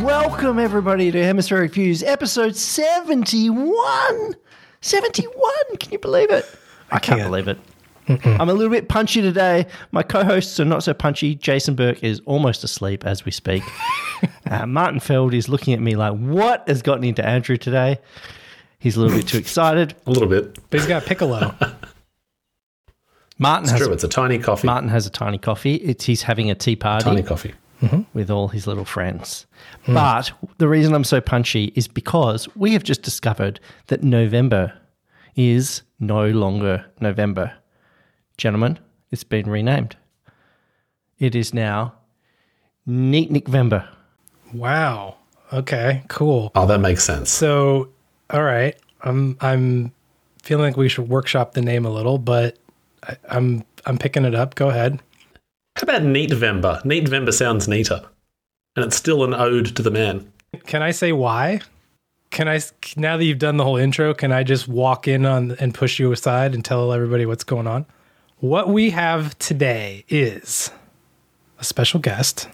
Welcome, everybody, to Hemispheric Views, episode 71. 71. Can you believe it? I, can't, can't. believe it. I'm a little bit punchy today. My co hosts are not so punchy. Jason Burke is almost asleep as we speak. uh, Martin Feld is looking at me like, what has gotten into Andrew today? He's a little bit too excited. A little bit. But he's got piccolo. Martin It's has true. It's a tiny coffee. Martin has a tiny coffee. It's he's having a tea party Tiny coffee. with all his little friends. But the reason I'm so punchy is because we have just discovered that November is no longer November. Gentlemen, it's been renamed. It is now Neat Nickvember. wow. Okay, cool. Oh, that makes sense. So, all right. I'm I'm feeling like we should workshop the name a little, but I, I'm I'm picking it up. Go ahead. How about Neat Vember? Neat Vember sounds neater. And it's still an ode to the man. Can I say why? Can I now that you've done the whole intro, can I just walk in on and push you aside and tell everybody what's going on? What we have today is a special guest,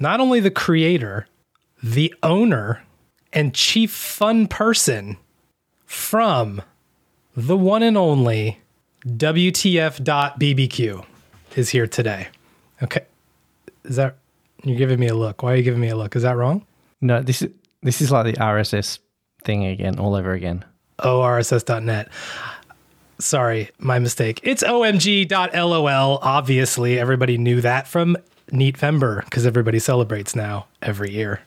not only the creator, the owner, and chief fun person from the one and only WTF.BBQ is here today. Okay. Is that you're giving me a look? Why are you giving me a look? Is that wrong? No, this is this is like the RSS thing again, all over again. ORSS.net. Sorry, my mistake. It's OMG.lol. Obviously, everybody knew that from Neatvember because everybody celebrates now every year.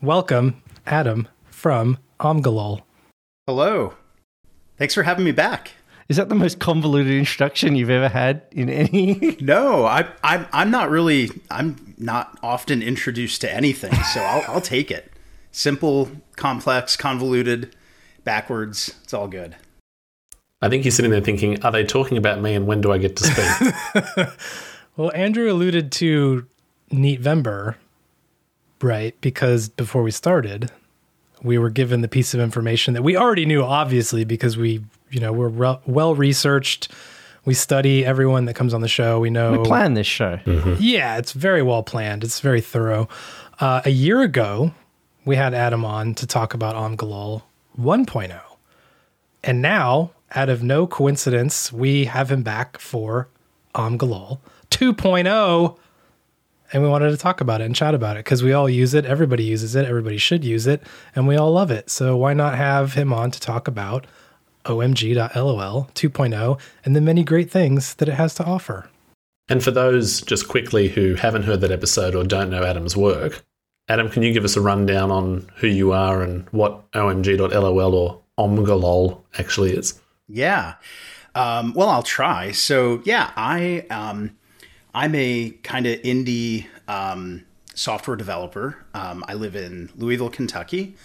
Welcome, Adam from Omgalol. Hello. Thanks for having me back. Is that the most convoluted introduction you've ever had in any? No, I, I'm I'm not really I'm not often introduced to anything, so I'll, I'll take it. Simple, complex, convoluted, backwards. It's all good. I think he's sitting there thinking, are they talking about me and when do I get to speak? Well, Andrew alluded to Neat Neatvember, right? Because before we started, we were given the piece of information that we already knew, obviously, because we, you know, we're re- well researched. We study everyone that comes on the show. We know We plan this show. Yeah, it's very well planned. It's very thorough. Uh, a year ago, we had Adam on to talk about Omgalol 1.0. And now, out of no coincidence, we have him back for Omgalol 2.0. And we wanted to talk about it and chat about it because we all use it. Everybody uses it. Everybody should use it. And we all love it. So why not have him on to talk about OMG.lol 2.0 and the many great things that it has to offer? and for those just quickly who haven't heard that episode or don't know Adam's work, Adam, can you give us a rundown on who you are and what OMG.lol or Omgalol actually is? Yeah. Um, well, I'll try. So yeah, I um, I'm a kind of indie um, software developer. Um, I live in Louisville, Kentucky,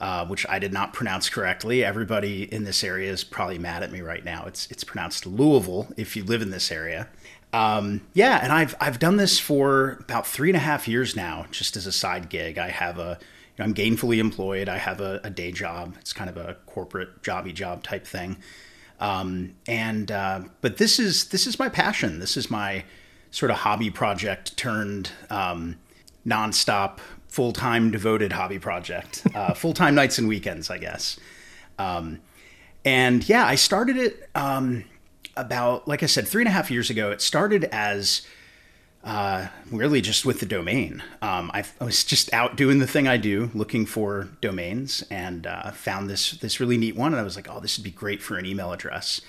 uh, which I did not pronounce correctly. Everybody in this area is probably mad at me right now. It's it's pronounced Louisville if you live in this area. Um, yeah, and I've I've done this for about three and a half years now, just as a side gig. I have a you know, I'm gainfully employed. I have a, a day job. It's kind of a corporate jobby job type thing. Um, and uh, but this is this is my passion. This is my sort of hobby project turned um, nonstop, full time devoted hobby project. Uh, full time nights and weekends, I guess. Um, and yeah, I started it um, about, like I said, three and a half years ago. It started as uh, really just with the domain. Um, I, I was just out doing the thing I do, looking for domains, and uh, found this this really neat one. And I was like, "Oh, this would be great for an email address,"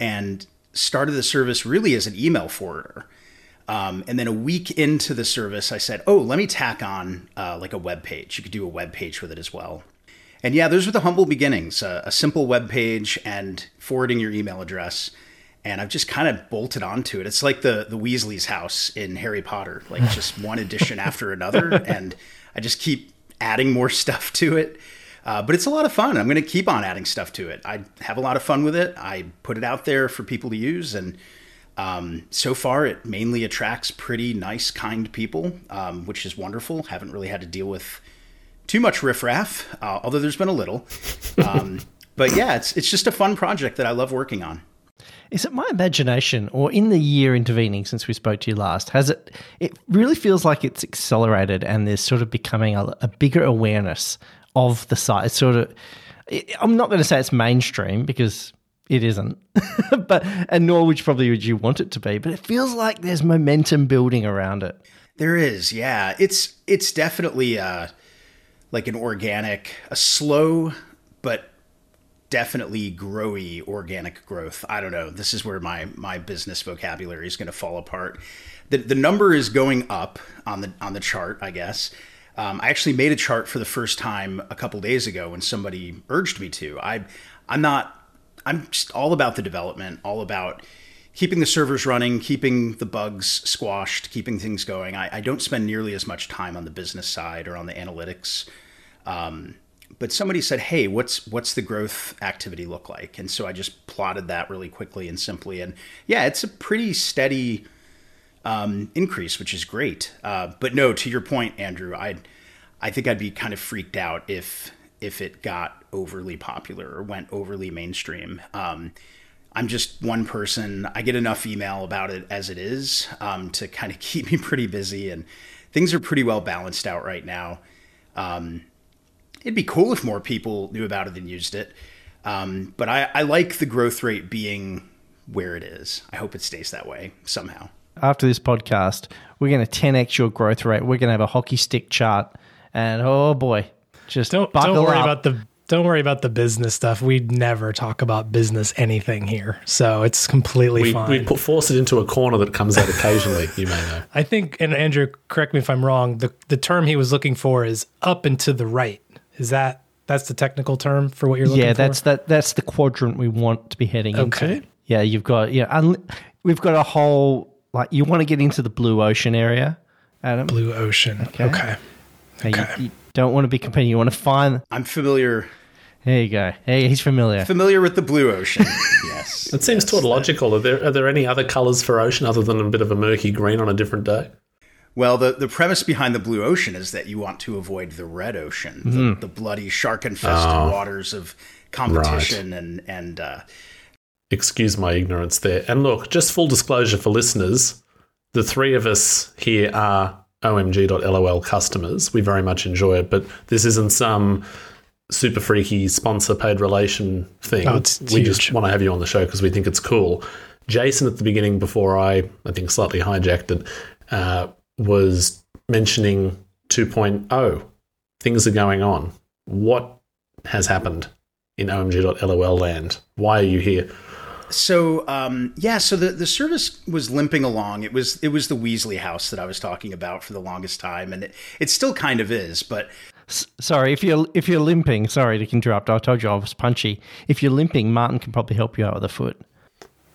and started the service really as an email forwarder. Um, and then a week into the service, I said, "Oh, let me tack on uh, like a web page. You could do a web page with it as well." And yeah, those were the humble beginnings: a simple web page and forwarding your email address and I've just kind of bolted onto it. It's like the the Weasley's house in Harry Potter, like just one addition after another, and I just keep adding more stuff to it. Uh, but it's a lot of fun. I'm going to keep on adding stuff to it. I have a lot of fun with it. I put it out there for people to use, and Um, so far, it mainly attracts pretty nice, kind people, um, which is wonderful. Haven't really had to deal with too much riffraff, uh, although there's been a little. Um, but yeah, it's it's just a fun project that I love working on. Is it my imagination, or in the year intervening since we spoke to you last, has it? It really feels like it's accelerated, and there's sort of becoming a, a bigger awareness of the site. It's sort of, it, I'm not going to say it's mainstream because it isn't, but and nor would probably would you want it to be. But it feels like there's momentum building around it. There is, yeah. It's it's definitely uh, like an organic, a slow but definitely growy organic growth. I don't know. This is where my my business vocabulary is going to fall apart. The the number is going up on the on the chart, I guess. Um, I actually made a chart for the first time a couple days ago when somebody urged me to. I I'm not. I'm just all about the development, all about keeping the servers running, keeping the bugs squashed, keeping things going. I, I don't spend nearly as much time on the business side or on the analytics. Um, but somebody said, "Hey, what's what's the growth activity look like?" And so I just plotted that really quickly and simply, and yeah, it's a pretty steady um, increase, which is great. Uh, but no, to your point, Andrew, I I think I'd be kind of freaked out if if it got overly popular or went overly mainstream. Um, I'm just one person. I get enough email about it as it is um, to kind of keep me pretty busy, and things are pretty well balanced out right now. Um, it'd be cool if more people knew about it and used it. Um, but I, I like the growth rate being where it is. I hope it stays that way somehow. After this podcast, we're going to 10x your growth rate. We're going to have a hockey stick chart, and oh boy, just don't buckle don't worry up. about the don't worry about the business stuff. We never talk about business anything here, so it's completely We, fine. we put, force it into a corner that comes out occasionally, you may know. I think, and Andrew, correct me if I'm wrong. The the term he was looking for is up and to the right. Is that that's the technical term for what you're looking at? yeah, for? that's that. That's the quadrant we want to be heading Okay. into. Yeah, you've got yeah. Un- we've got a whole like you want to get into the blue ocean area, Adam. blue ocean. Okay. Now, you- okay. You, don't want to be competing. You want to find. I'm familiar There you go. Hey, he's familiar. familiar with the blue ocean. yes. It seems tautological. Are there, are there any other colours for ocean other than a bit of a murky green on a different day? Well, the, the premise behind the blue ocean is that you want to avoid the red ocean, the, the bloody shark infested waters of competition and and uh, Excuse my ignorance there. And look, just full disclosure for listeners, the three of us here are omg.lol customers. We very much enjoy it, but this isn't some super freaky sponsor paid relation thing. Oh, it's- it's we huge. just want to have you on the show because we think it's cool. Jason at the beginning, before I, I think slightly hijacked it, uh, was mentioning 2.0. Things are going on. What has happened in omg.lol land? Why are you here? So um, yeah, so the, the service was limping along. It was it was the Weasley house that I was talking about for the longest time, and it, it still kind of is. But S- sorry if you're if you're limping. Sorry to interrupt. I told you I was punchy. If you're limping, Martin can probably help you out with a foot.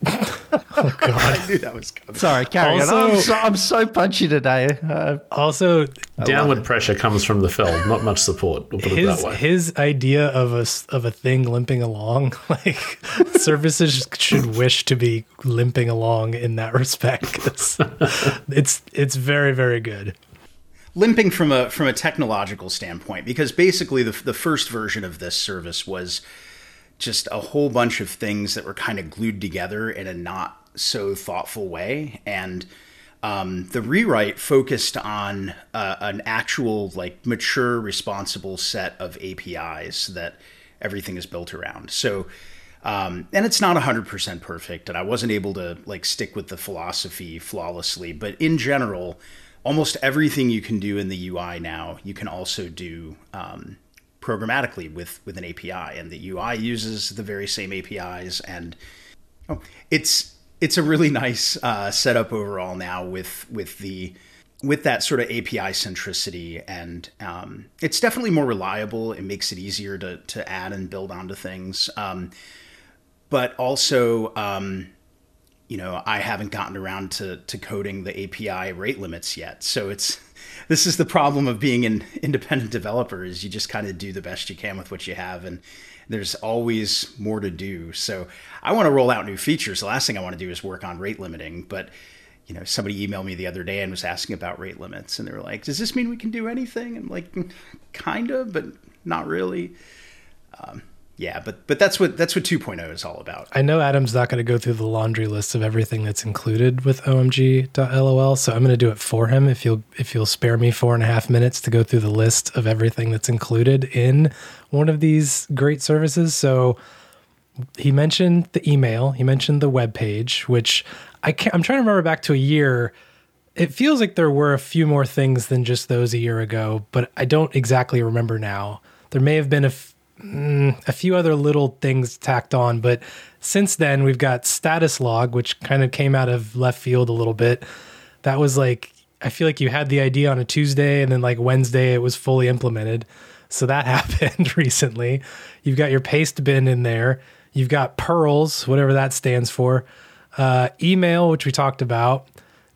I knew that was coming. Sorry, carry Also- on. I'm so, I'm so punchy today. Uh, Also, Downward pressure comes from the feld, not much support. We'll put it his that way. his idea of a s- of a thing limping along, like services should wish to be limping along in that respect. 'cause it's it's very very good. limping from a from a technological standpoint because basically the the first version of this service was just a whole bunch of things that were kind of glued together in a not so thoughtful way. And um, the rewrite focused on uh, an actual like mature responsible set of apis that everything is built around. So um, and it's not 100% perfect and i wasn't able to like stick with the philosophy flawlessly but in general almost everything you can do in the ui now you can also do um, programmatically with with an api and the ui uses the very same apis and oh, it's it's a really nice uh, setup overall now with with the with that sort of API centricity, and um, it's definitely more reliable. It makes it easier to to add and build onto things, um, but also um, you know, I haven't gotten around to to coding the API rate limits yet. So it's this is the problem of being an independent developer is you just kind of do the best you can with what you have and there's always more to do. So I want to roll out new features. The last thing I want to do is work on rate limiting, but you know, somebody emailed me the other day and was asking about rate limits and they were like, "Does this mean we can do anything?" And I'm like, "Mm, "Kind of, but not really." Um, yeah, but but that's what that's what 2.0 is all about. I know Adam's not going to go through the laundry list of everything that's included with OMG.lol, so I'm going to do it for him. If you'll if you'll spare me four and a half minutes to go through the list of everything that's included in one of these great services. So he mentioned the email, he mentioned the web page, which I can't, I'm trying to remember back to a year. It feels like there were a few more things than just those a year ago, but I don't exactly remember now. There may have been a f- mm, a few other little things tacked on, but since then we've got status log, which kind of came out of left field a little bit. That was like I feel like you had the idea on a Tuesday, and then like Wednesday it was fully implemented. So that happened recently. You've got your paste bin in there. You've got pearls, whatever that stands for. Uh, email, which we talked about.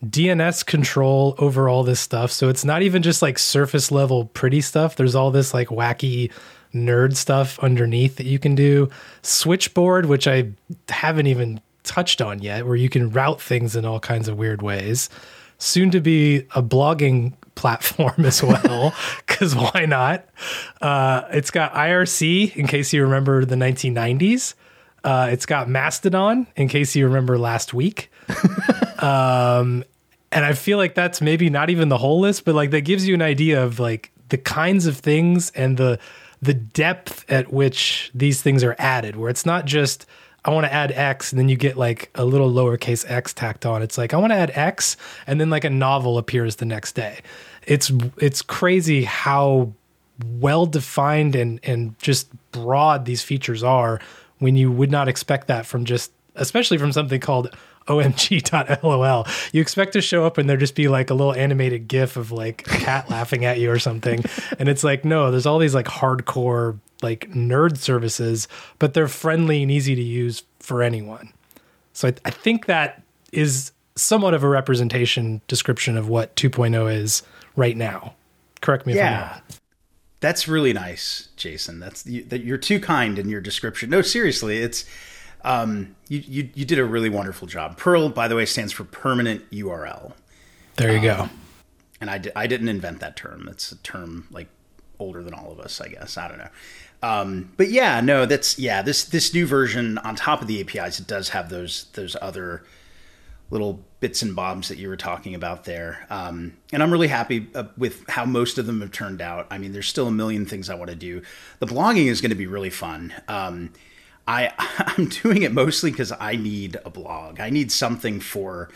DNS control over all this stuff. So it's not even just like surface level pretty stuff. There's all this like wacky nerd stuff underneath that you can do. Switchboard, which I haven't even touched on yet, where you can route things in all kinds of weird ways. Soon to be a blogging platform as well, because why not? Uh, it's got IRC, in case you remember the 1990s. Uh, it's got Mastodon, in case you remember last week. um, and I feel like that's maybe not even the whole list, but like that gives you an idea of like the kinds of things and the the depth at which these things are added. Where it's not just I want to add X and then you get like a little lowercase x tacked on. It's like I want to add X and then like a novel appears the next day. It's it's crazy how well defined and and just broad these features are when you would not expect that from just especially from something called omg.lol you expect to show up and there just be like a little animated gif of like a cat laughing at you or something. And it's like no there's all these like hardcore like nerd services but they're friendly and easy to use for anyone. So i, I think that is somewhat of a representation description of what 2.0 is right now. Correct me if i'm wrong. That's really nice, Jason. That's you, that you're too kind in your description. No, seriously, it's um, you, you you did a really wonderful job. Perl, by the way, stands for permanent URL, there you go and I di- I didn't invent that term. It's a term like older than all of us, I guess. I don't know. Um, but yeah, no, that's yeah. This this new version on top of the APIs, it does have those those other little bits and bobs that you were talking about there. Um, and I'm really happy uh, with how most of them have turned out. I mean, there's still a million things I want to do. The blogging is going to be really fun. Um, I I'm doing it mostly because I need a blog. I need something for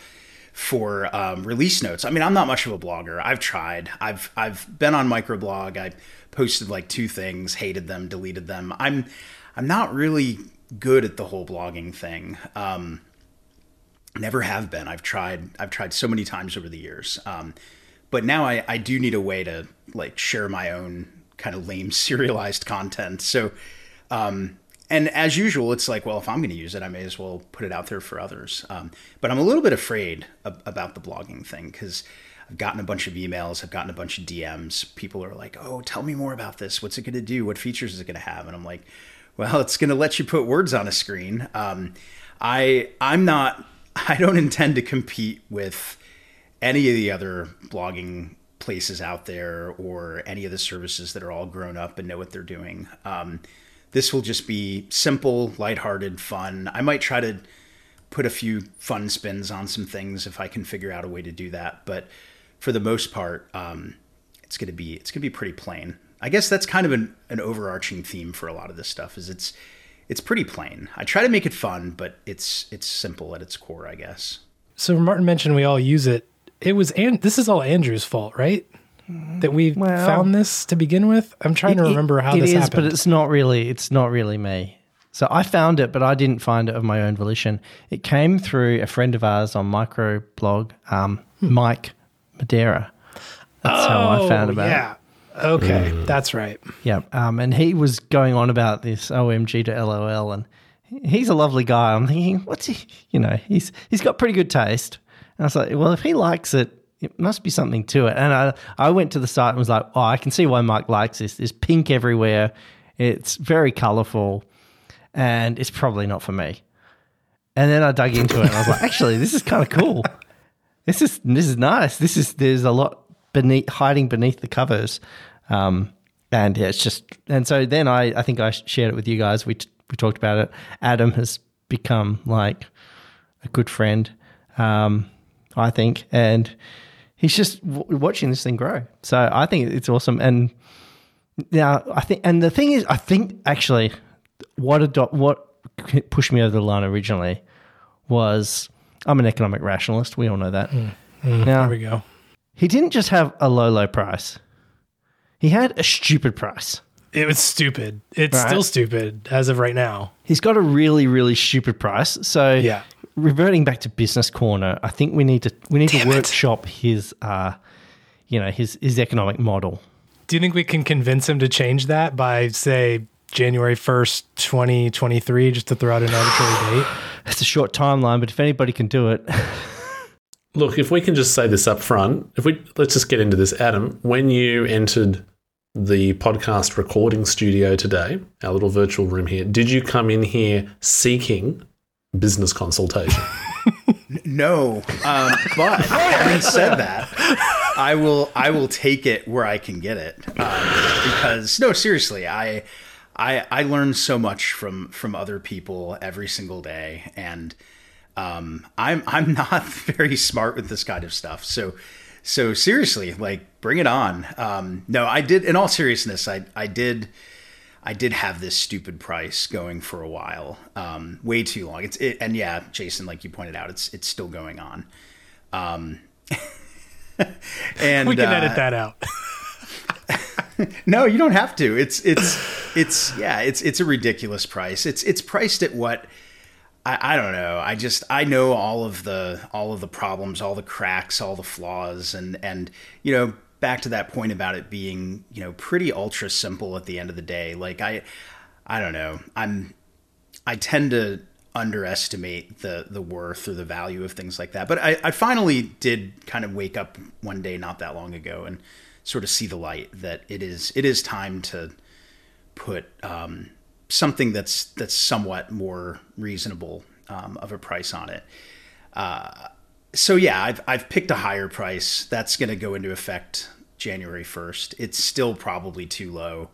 for um, release notes. I mean, I'm not much of a blogger. I've tried. I've I've been on microblog. I posted like two things, hated them, deleted them. I'm I'm not really good at the whole blogging thing. Um, never have been. I've tried. I've tried so many times over the years. Um, but now I, I do need a way to like share my own kind of lame serialized content. So, um, and as usual, it's like, well, if I'm going to use it, I may as well put it out there for others. Um, but I'm a little bit afraid ab- about the blogging thing because I've gotten a bunch of emails, I've gotten a bunch of DMs. People are like, oh, tell me more about this. What's it going to do? What features is it going to have? And I'm like, well, it's going to let you put words on a screen. Um, I I'm not. I don't intend to compete with any of the other blogging places out there or any of the services that are all grown up and know what they're doing. Um, this will just be simple, lighthearted, fun. I might try to put a few fun spins on some things if I can figure out a way to do that. But for the most part, um, it's gonna be it's gonna be pretty plain. I guess that's kind of an, an overarching theme for a lot of this stuff. Is it's it's pretty plain. I try to make it fun, but it's it's simple at its core, I guess. So Martin mentioned we all use it. It was and this is all Andrew's fault, right? That we Well- found this to begin with. I'm trying to remember how it this is, happened. but it's not really. It's not really me. So I found it, but I didn't find it of my own volition. It came through a friend of ours on microblog, um, Hmm. Mike Madeira. That's how I found about Oh, yeah. it. Okay, that's right. Yeah. Um, and he was going on about this OMG to LOL, and he's a lovely guy. I'm thinking, what's he? You know, he's he's got pretty good taste. And I was like, well, if he likes it, it must be something to it. And I I went to the site and was like, oh, I can see why Mike likes this. There's pink everywhere. It's very colourful, and it's probably not for me. And then I dug into it and I was like, actually, this is kind of cool. This is this is nice. This is there's a lot beneath hiding beneath the covers. Um, and yeah, it's just and so then I I think I shared it with you guys. We t- we talked about it. Adam has become like a good friend, um, I think, and he's just w- watching this thing grow. So I think it's awesome. And now I think, and the thing is, I think actually, what ado- what pushed me over the line originally was I'm an economic rationalist. We all know that. Mm, now There we go. he didn't just have a low low price; he had a stupid price. It was stupid. It's Right. still stupid as of right now. He's got a really, really stupid price. So Yeah. reverting back to business corner, I think we need to we need Damn to it. workshop his uh you know, his his economic model. Do you think we can convince him to change that by say January 1st, 2023 just to throw out an arbitrary date? It's a short timeline, but if anybody can do it, Look, if we can just say this up front, if we let's just get into this, Adam. When you entered the podcast recording studio today, our little virtual room here, did you come in here seeking business consultation? No, um, but having said that, I will I will take it where I can get it um, because no, seriously, I I I learn so much from from other people every single day, and um, I'm I'm not very smart with this kind of stuff. So so seriously, like bring it on. Um, no, I did. In all seriousness, I I did. I did have this stupid price going for a while, um, way too long. It's it, and yeah, Jason, like you pointed out, it's it's still going on. Um, and We can uh, edit that out. no, you don't have to. It's it's it's yeah, it's it's a ridiculous price. It's it's priced at what I, I don't know. I just I know all of the all of the problems, all the cracks, all the flaws, and and you know back to that point about it being you know pretty ultra simple at the end of the day. Like I I don't know. I'm I tend to underestimate the the worth or the value of things like that. But I, I finally did kind of wake up one day not that long ago and sort of see the light that it is it is time to put um, something that's that's somewhat more reasonable um, of a price on it. Uh, so yeah, I've I've picked a higher price. That's going to go into effect January first. It's still probably too low,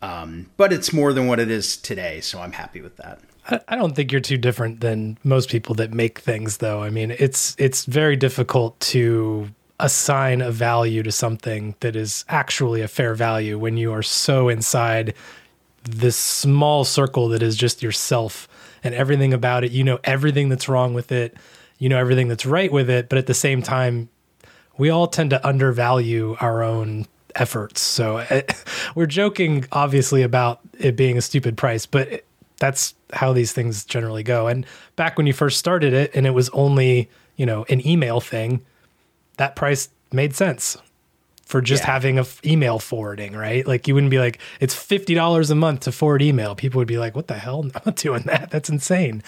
um, but it's more than what it is today. So I'm happy with that. I- don't think you're too different than most people that make things though. I mean, it's it's very difficult to assign a value to something that is actually a fair value when you are so inside this small circle that is just yourself and everything about it. You know everything that's wrong with it. You know everything that's right with it, but at the same time we all tend to undervalue our own efforts. So we're joking, obviously, about it being a stupid price, but that's how these things generally go. And back when you first started it, and it was only you know an email thing, that price made sense for just Yeah. having a f- email forwarding, right? Like you wouldn't be like it's fifty dollars a month to forward email. People would be like, "What the hell? I'm not doing that. That's insane."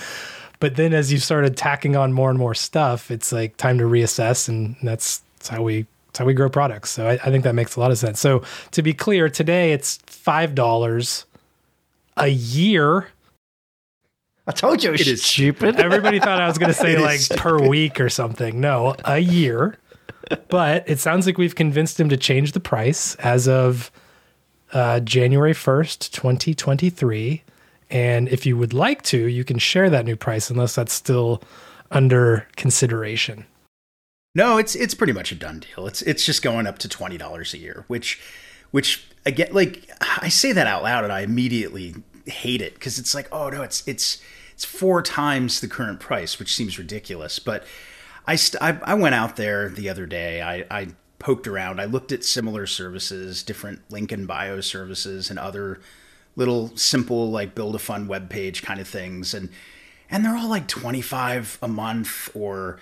But then as you started tacking on more and more stuff, it's like time to reassess, and that's, that's how we that's how we grow products. So I, I think that makes a lot of sense. So to be clear, today it's five dollars a year. I told you it It is- stupid. Everybody thought I was going to say like is per week or something. No, a year. But it sounds like we've convinced him to change the price as of uh, January 1st, 2023. And if you would like to, you can share that new price unless that's still under consideration. No, it's it's pretty much a done deal. It's it's just going up to twenty dollars a year, which which again, like I say that out loud, and I immediately hate it because it's like, oh no, it's it's it's four times the current price, which seems ridiculous. But I st- I, I went out there the other day. I, I poked around. I looked at similar services, different and bio services, and other little simple like build a fun web page kind of things, and and they're all like twenty five a month or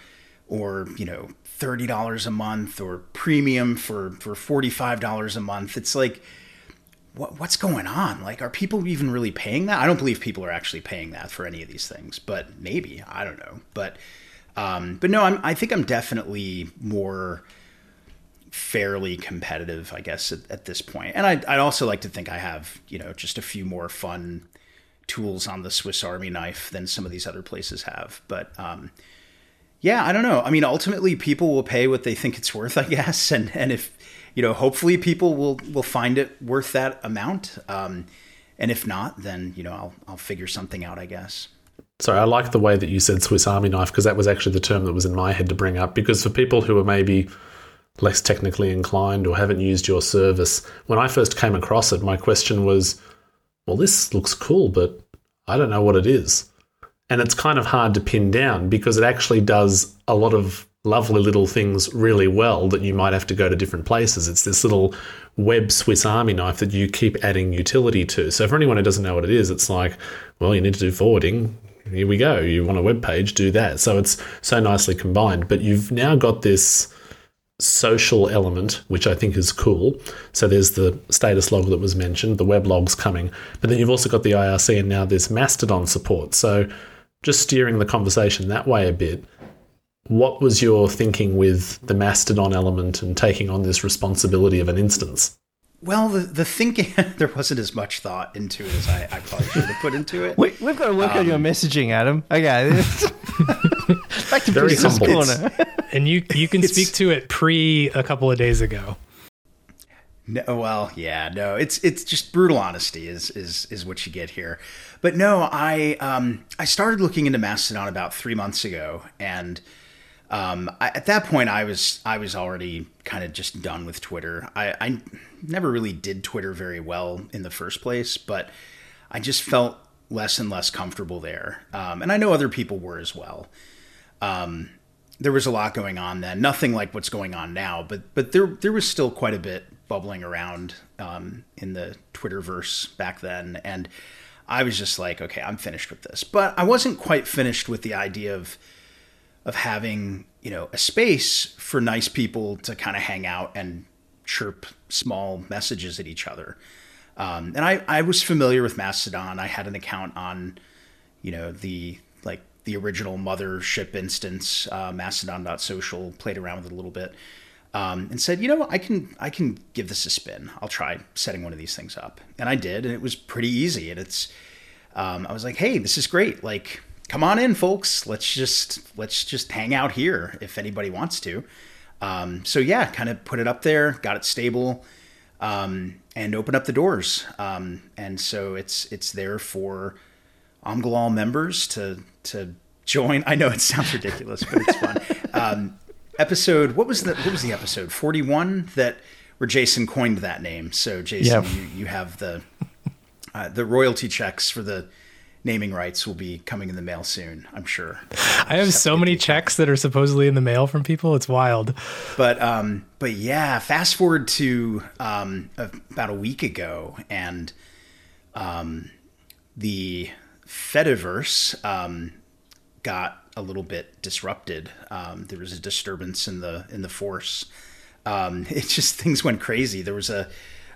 or you know thirty dollars a month or premium for for forty five dollars a month. It's like what, what's going on? Like, are people even really paying that? I don't believe people are actually paying that for any of these things, but maybe I don't know. But um, but no, I'm, I think I'm definitely more fairly competitive, I guess, at, at this point. And I'd, I'd also like to think I have you know just a few more fun tools on the Swiss Army knife than some of these other places have. But um, yeah, I don't know. I mean, ultimately, people will pay what they think it's worth, I guess, and and if you know, hopefully, people will will find it worth that amount. Um, and if not, then you know, I'll I'll figure something out, I guess. Sorry, I like the way that you said Swiss Army knife because that was actually the term that was in my head to bring up. Because for people who are maybe less technically inclined or haven't used your service, when I first came across it, my question was, well, this looks cool, but I don't know what it is. And it's kind of hard to pin down because it actually does a lot of lovely little things really well that you might have to go to different places. It's this little web Swiss Army knife that you keep adding utility to. So for anyone who doesn't know what it is, it's like, well, you need to do forwarding. Here we go. You want a web page, do that. So it's so nicely combined. But you've now got this social element, which I think is cool. So there's the status log that was mentioned, the web logs coming, but then you've also got the IRC and now there's Mastodon support. So just steering the conversation that way a bit. What was your thinking with the Mastodon element and taking on this responsibility of an instance? Well, the, the thinking, there wasn't as much thought into it as I, I probably should have put into it. We, we've got to work on your messaging, Adam. Okay. Back to Very business humble. corner. And you you can speak to it pre a couple of days ago. No, well, yeah, no, it's it's just brutal honesty is is is what you get here. But no, I um I started looking into Mastodon about three months ago, and um I, at that point I was I was already kind of just done with Twitter. I I never really did Twitter very well in the first place, but I just felt less and less comfortable there, um, and I know other people were as well there was a lot going on then. Nothing like what's going on now, but but there there was still quite a bit bubbling around um, in the Twitterverse back then, and I was just like, okay, I'm finished with this. But I wasn't quite finished with the idea of of having you know a space for nice people to kind of hang out and chirp small messages at each other. Um, and I, I was familiar with Mastodon. I had an account on, you know, the like the original mothership instance, uh, Mastodon.social. Played around with it a little bit, um, and said, you know, I can I can give this a spin. I'll try setting one of these things up, and I did, and it was pretty easy. And it's, um, I was like, hey, this is great. Like, come on in, folks. Let's just let's just hang out here if anybody wants to. Um, so yeah, kind of put it up there, got it stable, um, and opened up the doors. Um, and so it's it's there for Omgalol members to to join. I know it sounds ridiculous, but it's fun. um, episode what was the what was the episode forty one that where Jason coined that name. So Jason, you you have the uh, the royalty checks for the naming rights will be coming in the mail soon. I'm sure. I have so many checks that are supposedly in the mail from people. It's wild. but um but yeah fast forward to um about a week ago and um the fediverse um got a little bit disrupted um there was a disturbance in the in the force um it just things went crazy there was a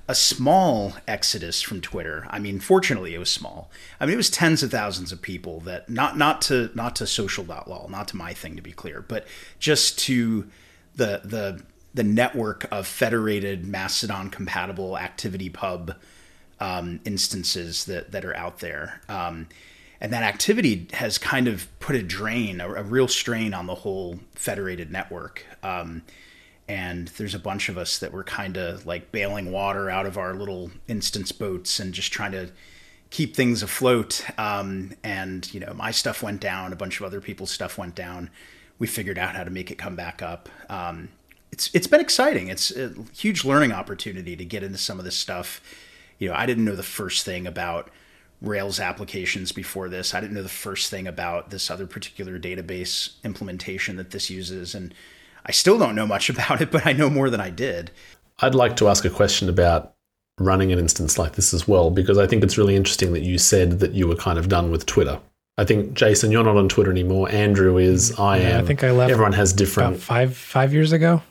a small exodus from Twitter. I mean, fortunately, it was small. I mean, it was tens of thousands of people that not not to not to social.lol, not to my thing to be clear, but just to the the the network of federated Mastodon compatible ActivityPub um, instances that that are out there. Um, and that activity has kind of put a drain, a, a real strain on the whole federated network. Um, and there's a bunch of us that were kind of like bailing water out of our little instance boats and just trying to keep things afloat. Um, and you know, my stuff went down, a bunch of other people's stuff went down. We figured out how to make it come back up. Um, it's it's been exciting. It's a huge learning opportunity to get into some of this stuff. You know, I didn't know the first thing about Rails applications before this. I didn't know the first thing about this other particular database implementation that this uses, and I still don't know much about it, but I know more than I did. I'd like to ask a question about running an instance like this as well, because I think it's really interesting that you said that you were kind of done with Twitter. I think Jason, you're not on Twitter anymore. Andrew is. I Yeah, I think I left Everyone has About different. five five years ago.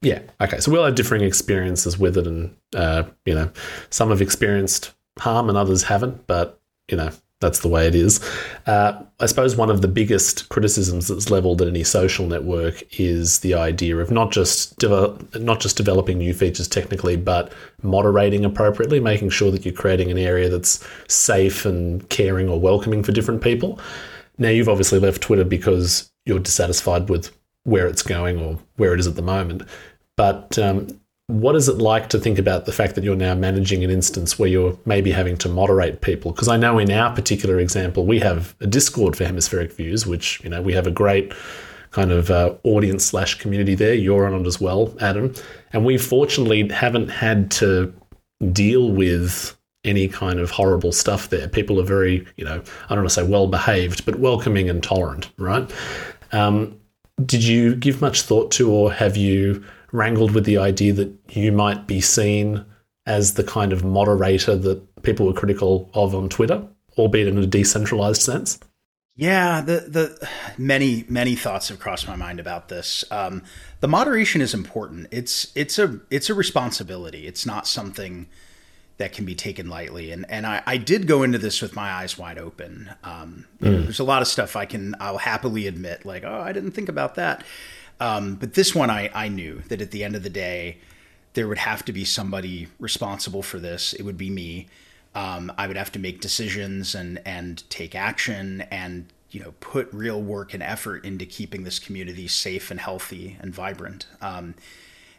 Yeah. Okay. So we'll have differing experiences with it, and uh, you know, some have experienced harm and others haven't. But you know, that's the way it is. Uh, I suppose one of the biggest criticisms that's leveled at any social network is the idea of not just develop, not just developing new features technically, but moderating appropriately, making sure that you're creating an area that's safe and caring or welcoming for different people. Now, you've obviously left Twitter because you're dissatisfied with where it's going or where it is at the moment. But um, what is it like to think about the fact that you're now managing an instance where you're maybe having to moderate people? Because I know in our particular example, we have a Discord for Hemispheric Views, which you know we have a great kind of uh, audience slash community there. You're on it as well, Adam, and we fortunately haven't had to deal with any kind of horrible stuff there. People are very, you know, I don't want to say well behaved, but welcoming and tolerant, right? Um, did you give much thought to, or have you? Wrangled with the idea that you might be seen as the kind of moderator that people were critical of on Twitter, albeit in a decentralized sense? Yeah, the the many many thoughts have crossed my mind about this. Um, the moderation is important. It's it's a it's a responsibility. It's not something that can be taken lightly. And and I, I did go into this with my eyes wide open. Um, mm. There's a lot of stuff I can I'll happily admit, like oh I didn't think about that. Um, but this one, I, I knew that at the end of the day, there would have to be somebody responsible for this. It would be me. Um, I would have to make decisions and and take action and you know put real work and effort into keeping this community safe and healthy and vibrant. Um,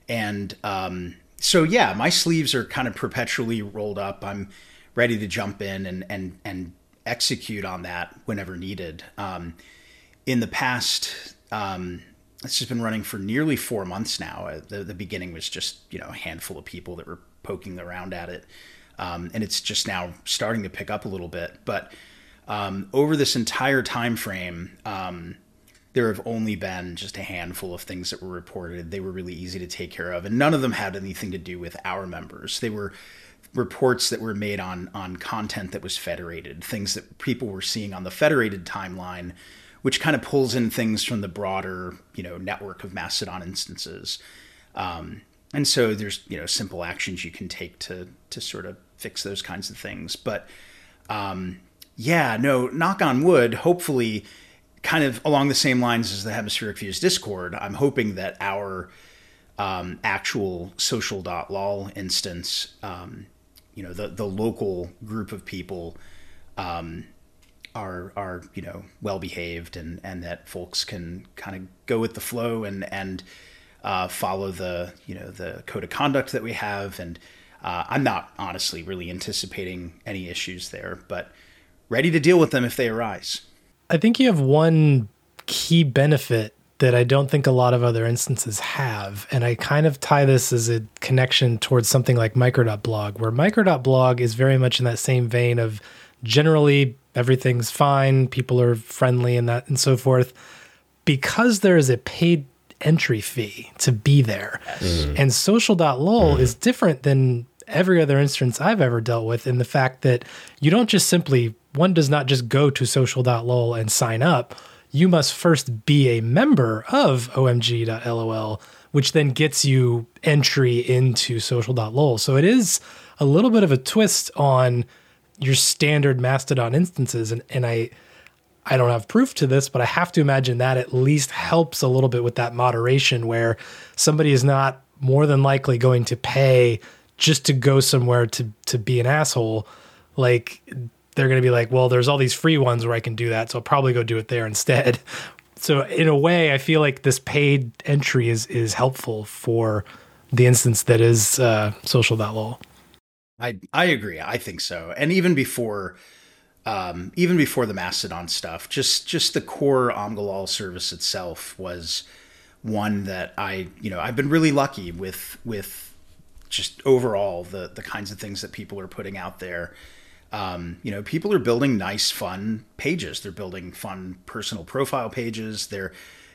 and um, so yeah, my sleeves are kind of perpetually rolled up. I'm ready to jump in and and and execute on that whenever needed. Um, in the past, um, it's just been running for nearly four months now. Uh, the, the beginning was just you know a handful of people that were poking around at it, um, and it's just now starting to pick up a little bit. But um, over this entire time frame, um, there have only been just a handful of things that were reported. They were really easy to take care of, and none of them had anything to do with our members. They were reports that were made on on content that was federated, things that people were seeing on the federated timeline which kind of pulls in things from the broader, you know, network of Mastodon instances. Um, and so there's, you know, simple actions you can take to to sort of fix those kinds of things. But um, yeah, no, knock on wood, hopefully kind of along the same lines as the Hemispheric Views Discord, I'm hoping that our um, actual social.lol instance, um, you know, the, the local group of people um, are are you know well behaved and and that folks can kind of go with the flow and and uh, follow the you know the code of conduct that we have and uh, I'm not honestly really anticipating any issues there but ready to deal with them if they arise. I think you have one key benefit that I don't think a lot of other instances have. And I kind of tie this as a connection towards something like micro.blog, where micro.blog is very much in that same vein of generally everything's fine, people are friendly and that and so forth. Because there is a paid entry fee to be there. Mm. And social.lol mm. is different than every other instance I've ever dealt with in the fact that you don't just simply one does not just go to social.lol and sign up. You must first be a member of omg.lol, which then gets you entry into social.lol. So it is a little bit of a twist on your standard Mastodon instances. And, and I, I don't have proof to this, but I have to imagine that at least helps a little bit with that moderation where somebody is not more than likely going to pay just to go somewhere to to be an asshole. Like they're going to be like, well, there's all these free ones where I can do that, so I'll probably go do it there instead. So in a way, I feel like this paid entry is is helpful for the instance that is uh, social.lol. I I agree. I think so. And even before um, even before the Mastodon stuff, just just the core Omgalol service itself was one that I you know I've been really lucky with with just overall the the kinds of things that people are putting out there. Um, you know, people are building nice, fun pages. They're building fun personal profile pages. They're,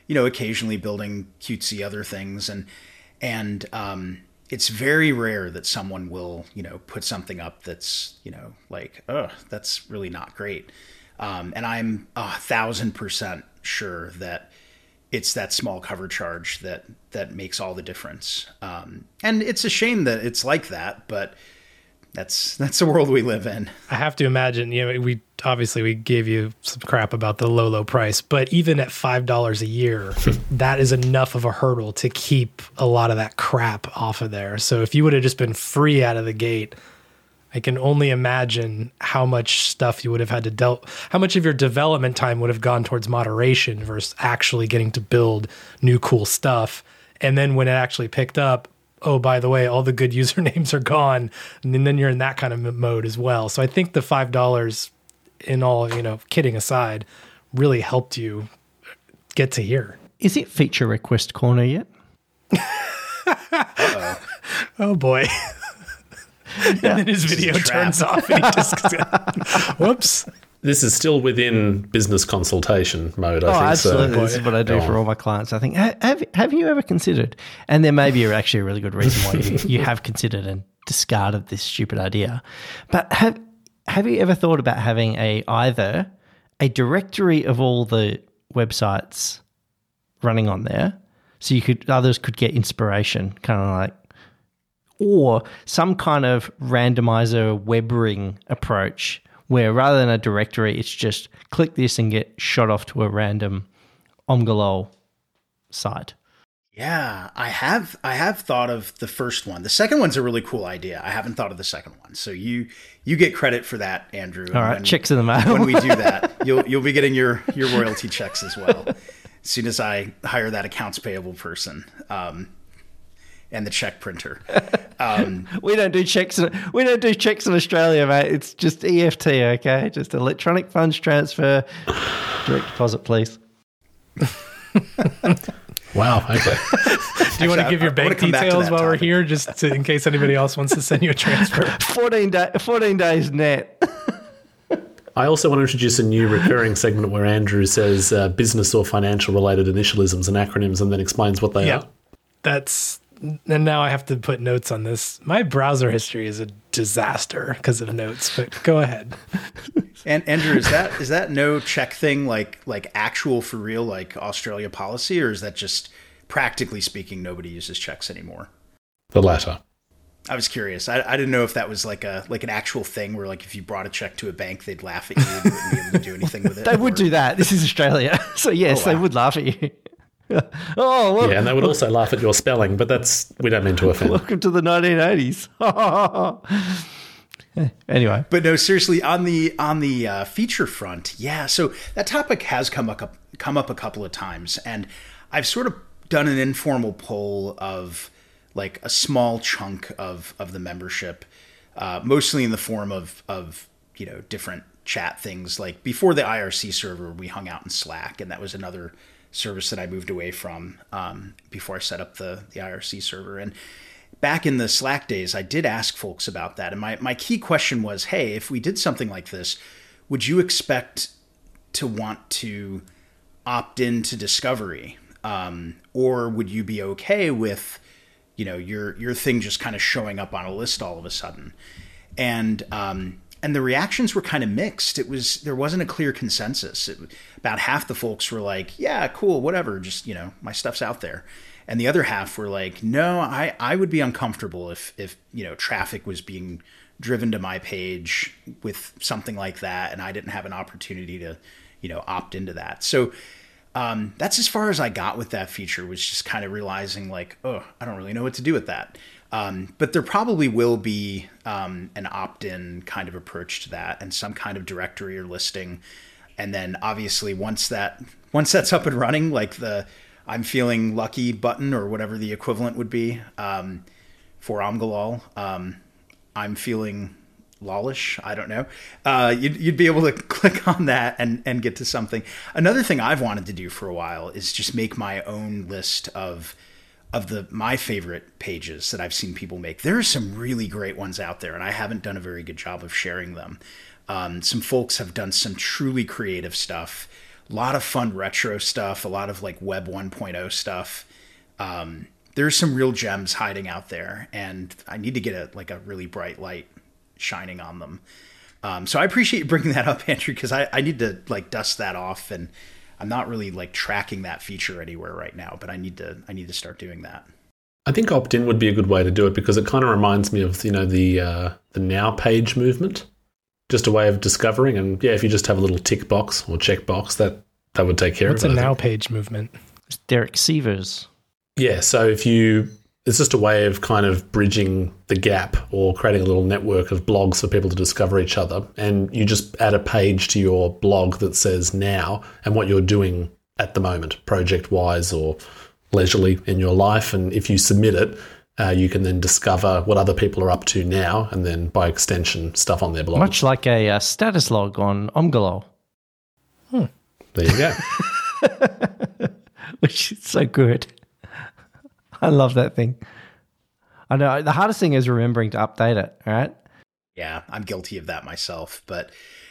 you know, occasionally building cutesy other things, and and um, it's very rare that someone will, you know, put something up that's, you know, like, oh, that's really not great. Um, and I'm a thousand percent sure that it's that small cover charge that that makes all the difference. Um, and it's a shame that it's like that, but that's that's the world we live in. I have to imagine, you know, we obviously we gave you some crap about the low low price, but even at five dollars a year, that is enough of a hurdle to keep a lot of that crap off of there. So if you would have just been free out of the gate, I can only imagine how much stuff you would have had to deal, how much of your development time would have gone towards moderation versus actually getting to build new cool stuff. And then when it actually picked up, oh, by the way, all the good usernames are gone. And then you're in that kind of mode as well. So I think the $5 in all, you know, kidding aside, really helped you get to here. Is it feature request corner yet? oh boy. and then his video turns off and he just whoops. This is still within business consultation mode, I oh, think. absolutely. So. This is what I do for all my clients. I think, have, have you ever considered, and there may be actually a really good reason why you, you have considered and discarded this stupid idea, but have, have you ever thought about having a either a directory of all the websites running on there so you could others could get inspiration kind of like or some kind of randomizer web ring approach where rather than a directory, it's just click this and get shot off to a random Omgalol site. Yeah, I have I have thought of the first one. The second one's a really cool idea. I haven't thought of the second one. So you you get credit for that, Andrew. All right, when, checks in the mail. when we do that, you'll you'll be getting your your royalty checks as well. As soon as I hire that accounts payable person. Um, and the check printer. Um, we don't do checks. In, we don't do checks in Australia, mate. It's just EFT, okay? Just electronic funds transfer, direct deposit, please. wow. Okay. do you want to give your bank details while topic. we're here, just to, in case anybody else wants to send you a transfer? 14, day, 14 days net. I also want to introduce a new recurring segment where Andrew says uh, business or financial related initialisms and acronyms and then explains what they are. That's and now I have to put notes on this. My browser history is a disaster because of notes. But go ahead. and Andrew, is that is that no check thing like like actual for real like Australia policy, or is that just practically speaking nobody uses checks anymore? The latter. I was curious. I, I didn't know if that was like a like an actual thing where like if you brought a check to a bank, they'd laugh at you and wouldn't be able to do anything with it. they or... would do that. This is Australia, so yes, oh, wow. they would laugh at you. oh, well, yeah, and they would also laugh at your spelling, but that's we don't mean to offend. Welcome to the 1980s. anyway, but no, seriously, on the on the uh, feature front, yeah. So that topic has come up come up a couple of times, and I've sort of done an informal poll of like a small chunk of of the membership, uh, mostly in the form of of you know different chat things. Like before the IRC server, we hung out in Slack, and that was another service that I moved away from um, before I set up the, the IRC server. And back in the Slack days, I did ask folks about that. And my, my key question was hey, if we did something like this, would you expect to want to opt into discovery? Um, or would you be okay with, you know, your your thing just kind of showing up on a list all of a sudden? And um, and the reactions were kind of mixed. It was there wasn't a clear consensus. It, about half the folks were like, "Yeah, cool, whatever, just you know, my stuff's out there," and the other half were like, "No, I I would be uncomfortable if if you know traffic was being driven to my page with something like that, and I didn't have an opportunity to you know opt into that." So. Um, that's as far as I got with that feature was just kind of realizing like, oh, I don't really know what to do with that. Um, but there probably will be um, an opt-in kind of approach to that, and some kind of directory or listing. And then obviously once that once that's up and running, like the I'm feeling lucky button or whatever the equivalent would be um, for Omgalol, um, I'm feeling lawlish. I don't know. Uh, you'd, you'd be able to click on that and, and get to something. Another thing I've wanted to do for a while is just make my own list of of the my favorite pages that I've seen people make. There are some really great ones out there, and I haven't done a very good job of sharing them. Um, some folks have done some truly creative stuff, a lot of fun retro stuff, a lot of like Web 1.0 stuff. Um, there's some real gems hiding out there, and I need to get a like a really bright light shining on them. Um, so I appreciate you bringing that up, Andrew, because I, I need to like dust that off and I'm not really like tracking that feature anywhere right now, but I need to I need to start doing that. I think opt-in would be a good way to do it because it kind of reminds me of you know the uh, the now page movement, just a way of discovering. And yeah, if you just have a little tick box or check box, that that would take care What's of it. a I now page movement? It's Derek Sivers. Yeah, so if you it's just a way of kind of bridging the gap or creating a little network of blogs for people to discover each other. And you just add a page to your blog that says now and what you're doing at the moment, project wise or leisurely in your life. And if you submit it, uh, you can then discover what other people are up to now and then by extension stuff on their blog. Much like a, uh status log on Omgalol, there you go. which is so good. I love that thing. I know the hardest thing is remembering to update it, right? Yeah, I'm guilty of that myself. But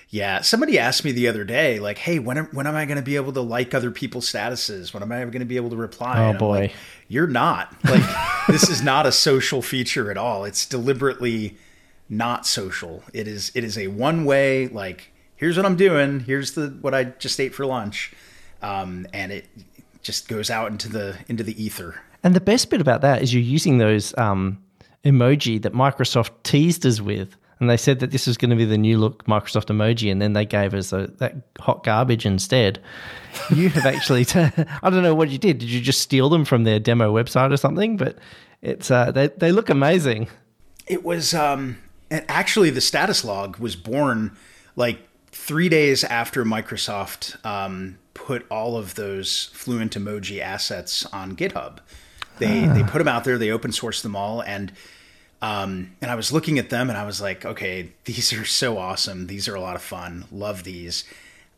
yeah, somebody asked me the other day, like, "Hey, when am, when am I going to be able to like other people's statuses? When am I going to be able to reply?" Oh, boy. like, you're not. Like, this is not a social feature at all. It's deliberately not social. It is it is a one way. Like, here's what I'm doing. Here's the what I just ate for lunch, um, and it just goes out into the into the ether. And the best bit about that is you're using those um, emoji that Microsoft teased us with. And they said that this was going to be the new look Microsoft emoji, and then they gave us a, that hot garbage instead. You have actually, t- I don't know what you did. Did you just steal them from their demo website or something? But it's uh, they they look amazing. It was um and actually the status log was born like 3 days after Microsoft um put all of those fluent emoji assets on GitHub. They they put them out there, they open sourced them all and um and I was looking at them and I was like, okay, these are so awesome. These are a lot of fun. Love these.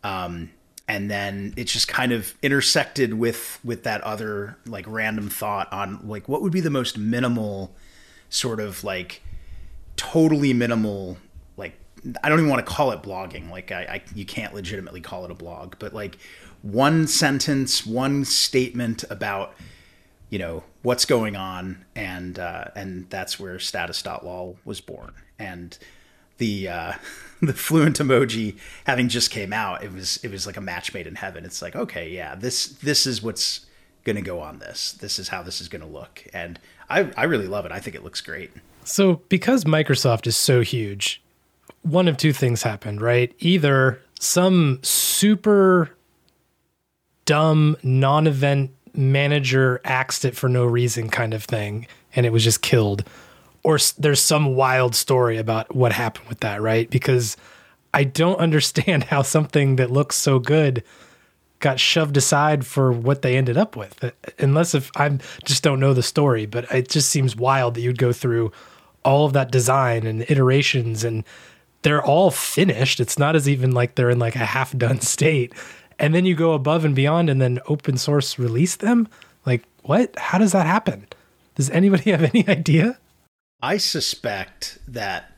Um and then it just kind of intersected with with that other like random thought on like what would be the most minimal sort of like totally minimal like i don't even want to call it blogging like I, I you can't legitimately call it a blog but like one sentence one statement about you know what's going on and uh, and that's where status.lol was born. And the uh, the fluent emoji having just came out it was it was like a match made in heaven. It's like okay yeah this this is what's going to go on this. This is how this is going to look. And I, I really love it. I think it looks great. So, because Microsoft is so huge, one of two things happened, right? Either some super dumb non event manager axed it for no reason kind of thing, and it was just killed, or there's some wild story about what happened with that, right? Because I don't understand how something that looks so good got shoved aside for what they ended up with. Uh, Unless if I just don't know the story, but it just seems wild that you'd go through all of that design and iterations and they're all finished. It's not as even like they're in like a half done state. And then you go above and beyond and then open source release them? Like what? How does that happen? Does anybody have any idea? I suspect that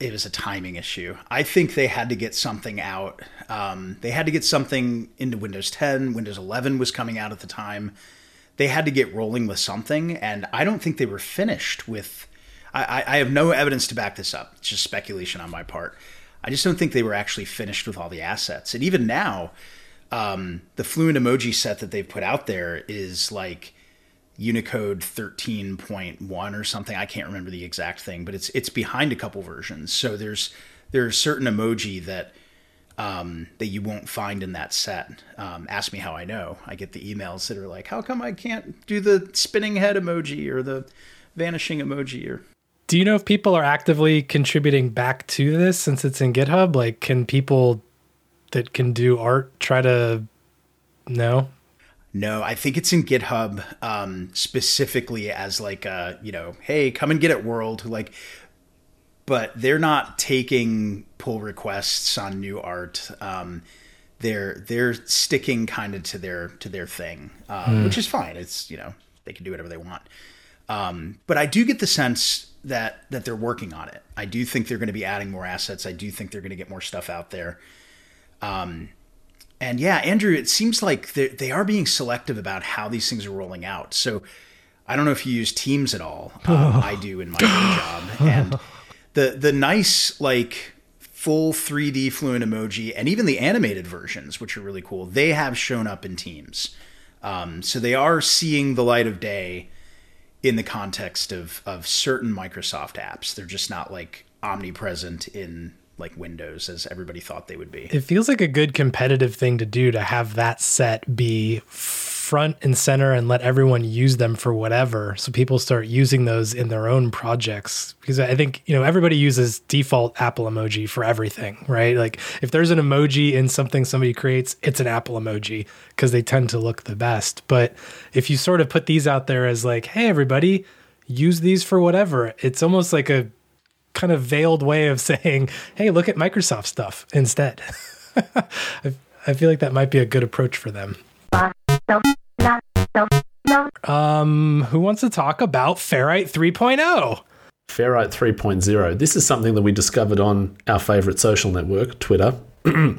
it was a timing issue. I think they had to get something out. Um, they had to get something into Windows 10. Windows 11 was coming out at the time. They had to get rolling with something, and I don't think they were finished with. I, I- I have no evidence to back this up. It's just speculation on my part. I just don't think they were actually finished with all the assets. And even now, um, the Fluent emoji set that they've put out there is like Unicode 13.1 or something. I can't remember the exact thing, but it's it's behind a couple versions. So there's there's certain emoji that um, that you won't find in that set. Um, ask me how I know. I get the emails that are like, "How come I can't do the spinning head emoji or the vanishing emoji?" Or Do you know if people are actively contributing back to this since it's in GitHub? Like, can people that can do art try to? No. No, I think it's in GitHub um, specifically as like a you know, hey, come and get it, world. Like, but they're not taking pull requests on new art. Um, they're they're sticking kind of to their to their thing, um, which is fine. It's you know they can do whatever they want. Um, but I do get the sense that that they're working on it. I do think they're going to be adding more assets. I do think they're going to get more stuff out there. Um, and yeah, Andrew, it seems like they they are being selective about how these things are rolling out. So I don't know if you use Teams at all. Um, I do in my job, and the the nice like full 3D fluent emoji and even the animated versions, which are really cool, they have shown up in Teams. Um, so they are seeing the light of day in the context of of certain Microsoft apps. They're just not like omnipresent in like Windows as everybody thought they would be. It feels like a good competitive thing to do to have that set be front and center and let everyone use them for whatever. So people start using those in their own projects. Because I think, you know, everybody uses default Apple emoji for everything, right? Like if there's an emoji in something somebody creates, it's an Apple emoji because they tend to look the best. But if you sort of put these out there as like, hey, everybody, use these for whatever, it's almost like a kind of veiled way of saying, hey, look at Microsoft stuff instead. I, feel like that might be a good approach for them. Um, who wants to talk about Ferrite 3.0? Ferrite 3.0. This is something that we discovered on our favorite social network, Twitter.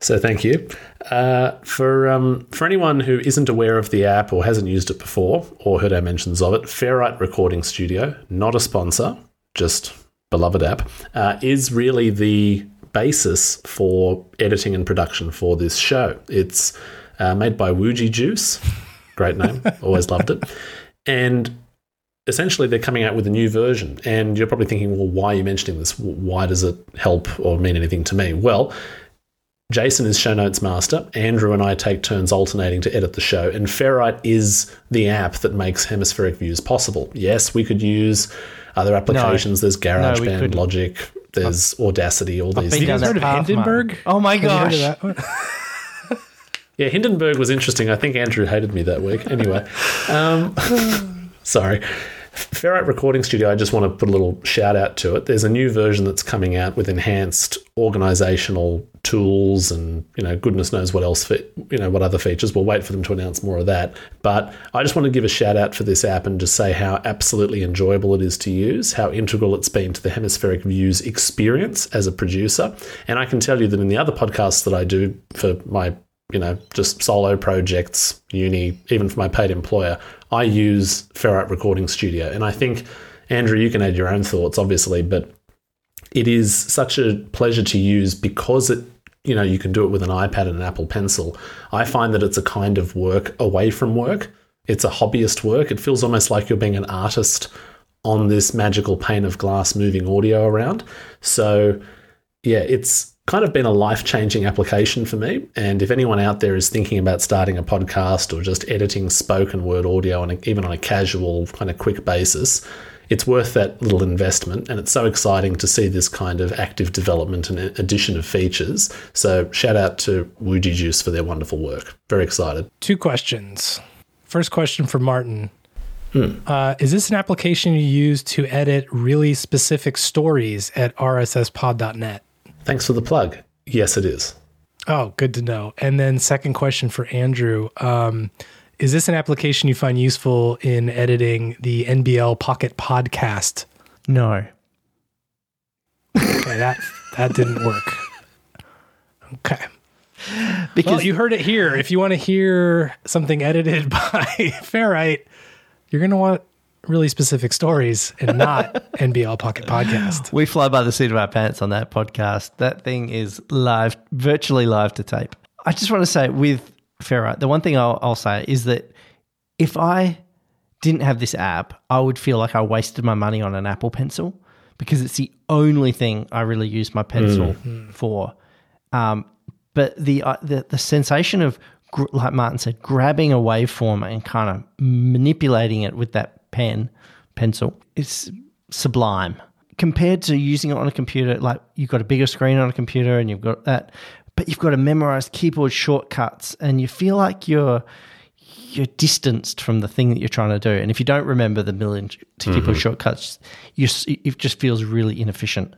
so thank you. Uh, for um, for anyone who isn't aware of the app or hasn't used it before or heard our mentions of it, Ferrite Recording Studio, not a sponsor, just beloved app, uh, is really the basis for editing and production for this show. It's uh, made by Wooji Juice. Great name. Always loved it. And essentially, they're coming out with a new version. And you're probably thinking, well, why are you mentioning this? Why does it help or mean anything to me? Well, Jason is show notes master. Andrew and I take turns alternating to edit the show. And Ferrite is the app that makes hemispheric views possible. Yes, we could use other applications. No. There's GarageBand, no, Logic, there's Audacity, all these things. Have you heard of Hindenburg? Oh my gosh. Yeah, Hindenburg was interesting. I think Andrew hated me that week. Anyway, um, sorry. Ferrite Recording Studio, I just want to put a little shout out to it. There's a new version that's coming out with enhanced organizational tools and, you know, goodness knows what else, for, you know, what other features. We'll wait for them to announce more of that. But I just want to give a shout out for this app and just say how absolutely enjoyable it is to use, how integral it's been to the Hemispheric Views experience as a producer. And I can tell you that in the other podcasts that I do for my you know, just solo projects, uni, even for my paid employer, I use Ferrite Recording Studio. And I think, Andrew, you can add your own thoughts, obviously, but it is such a pleasure to use because it, you know, you can do it with an iPad and an Apple Pencil. I find that it's a kind of work away from work. It's a hobbyist work. It feels almost like you're being an artist on this magical pane of glass moving audio around. So, yeah, it's kind of been a life changing application for me. And if anyone out there is thinking about starting a podcast or just editing spoken word audio, on a, even on a casual, kind of quick basis, it's worth that little investment. And it's so exciting to see this kind of active development and addition of features. So, shout out to Wooji Juice for their wonderful work. Very excited. Two questions. First question for Martin. Hmm. Uh, is this an application you use to edit really specific stories at rsspod.net? Thanks for the plug. Yes, it is. Oh, good to know. And then, second question for Andrew. Um, is this an application you find useful in editing the NBL Pocket podcast? No. Okay, that that didn't work. Okay. Because well, you heard it here. If you want to hear something edited by Ferrite, you're going to want really specific stories and not NBL Pocket Podcast. We fly by the seat of our pants on that podcast. That thing is live, virtually live to tape. I just want to say with Ferrite, the one thing I'll, I'll say is that if I didn't have this app, I would feel like I wasted my money on an Apple Pencil because it's the only thing I really use my pencil mm. for. Um, but the, uh, the the sensation of like Martin said, grabbing a waveform and kind of manipulating it with that pen, pencil, it's sublime. Compared to using it on a computer, like you've got a bigger screen on a computer and you've got that, but you've got to memorize keyboard shortcuts and you feel like you're you're distanced from the thing that you're trying to do. And if you don't remember the million keyboard mm-hmm. shortcuts, you, it just feels really inefficient.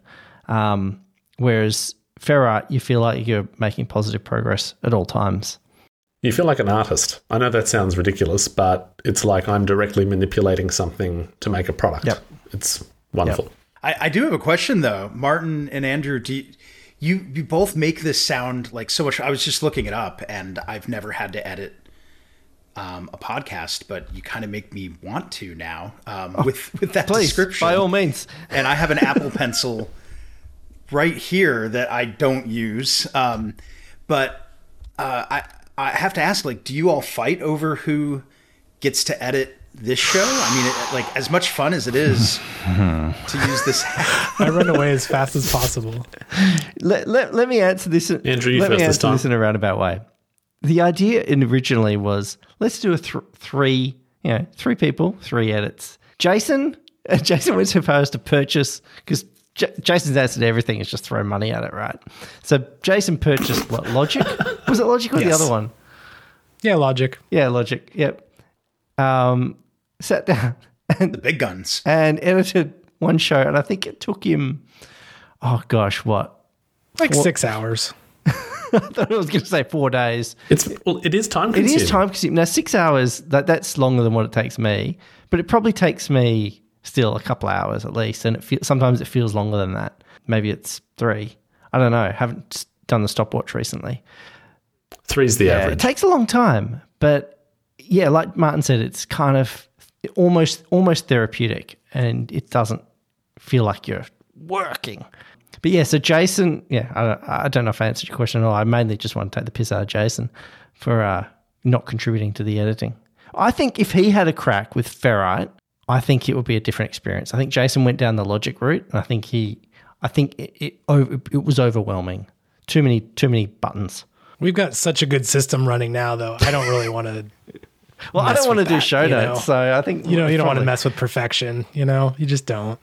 Um, whereas Ferrite, you feel like you're making positive progress at all times. You feel like an artist. I know that sounds ridiculous, but it's like I'm directly manipulating something to make a product. Yep. It's wonderful. Yep. I, I, do have a question though, Martin and Andrew. Do you, you, you both make this sound like so much? I was just looking it up, and I've never had to edit um, a podcast, but you kind of make me want to now um, oh, with with that please, description. By all means. And I have an Apple Pencil right here that I don't use. Um, but uh, I I have to ask, like, do you all fight over who gets to edit this show? I mean, it, like, as much fun as it is to use this. I run away as fast as possible. Let, let, let me answer this. Andrew, you let me first this answer time. this in a roundabout way. The idea originally was let's do a th- three, you know, three people, three edits. Jason, Jason was supposed to purchase because J- Jason's answer to everything is just throw money at it, right? So Jason purchased what Logic? Was it Logic or Yes. the other one? Yeah, logic. Yeah, Logic. Yep. Um, sat down and the big guns. and edited one show, and I think it took him. Oh gosh, what? Like six hours. I thought I was going to say four days. It's well, it is time It consuming. is time consuming. Now, six hours, that, that's longer than what it takes me, but it probably takes me still a couple hours at least. And it fe- sometimes it feels longer than that. Maybe it's three. I don't know. Haven't done the stopwatch recently. Three's the Yeah, it takes a long time, but yeah, like Martin said, it's kind of almost almost therapeutic, and it doesn't feel like you're working. But yeah, so Jason, yeah, I don't, I don't know if I answered your question at all. I mainly just want to take the piss out of Jason for uh, not contributing to the editing. I think if he had a crack with Ferrite, I think it would be a different experience. I think Jason went down the logic route, and I think he, I think it it, it was overwhelming. Too many too many buttons. We've got such a good system running now, though. I don't really want to. Well, I don't want to do show notes, know? so I think You know, you don't want to mess with perfection. You know, you just don't.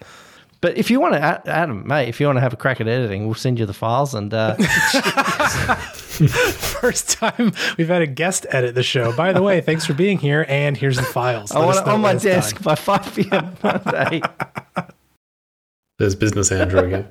But if you want to, Adam, mate, if you want to have a crack at editing, we'll send you the files and uh, First time we've had a guest edit the show. By the way, thanks for being here, and here's the files. I want it on my when desk done. by five pm Monday. There's business Andrew again.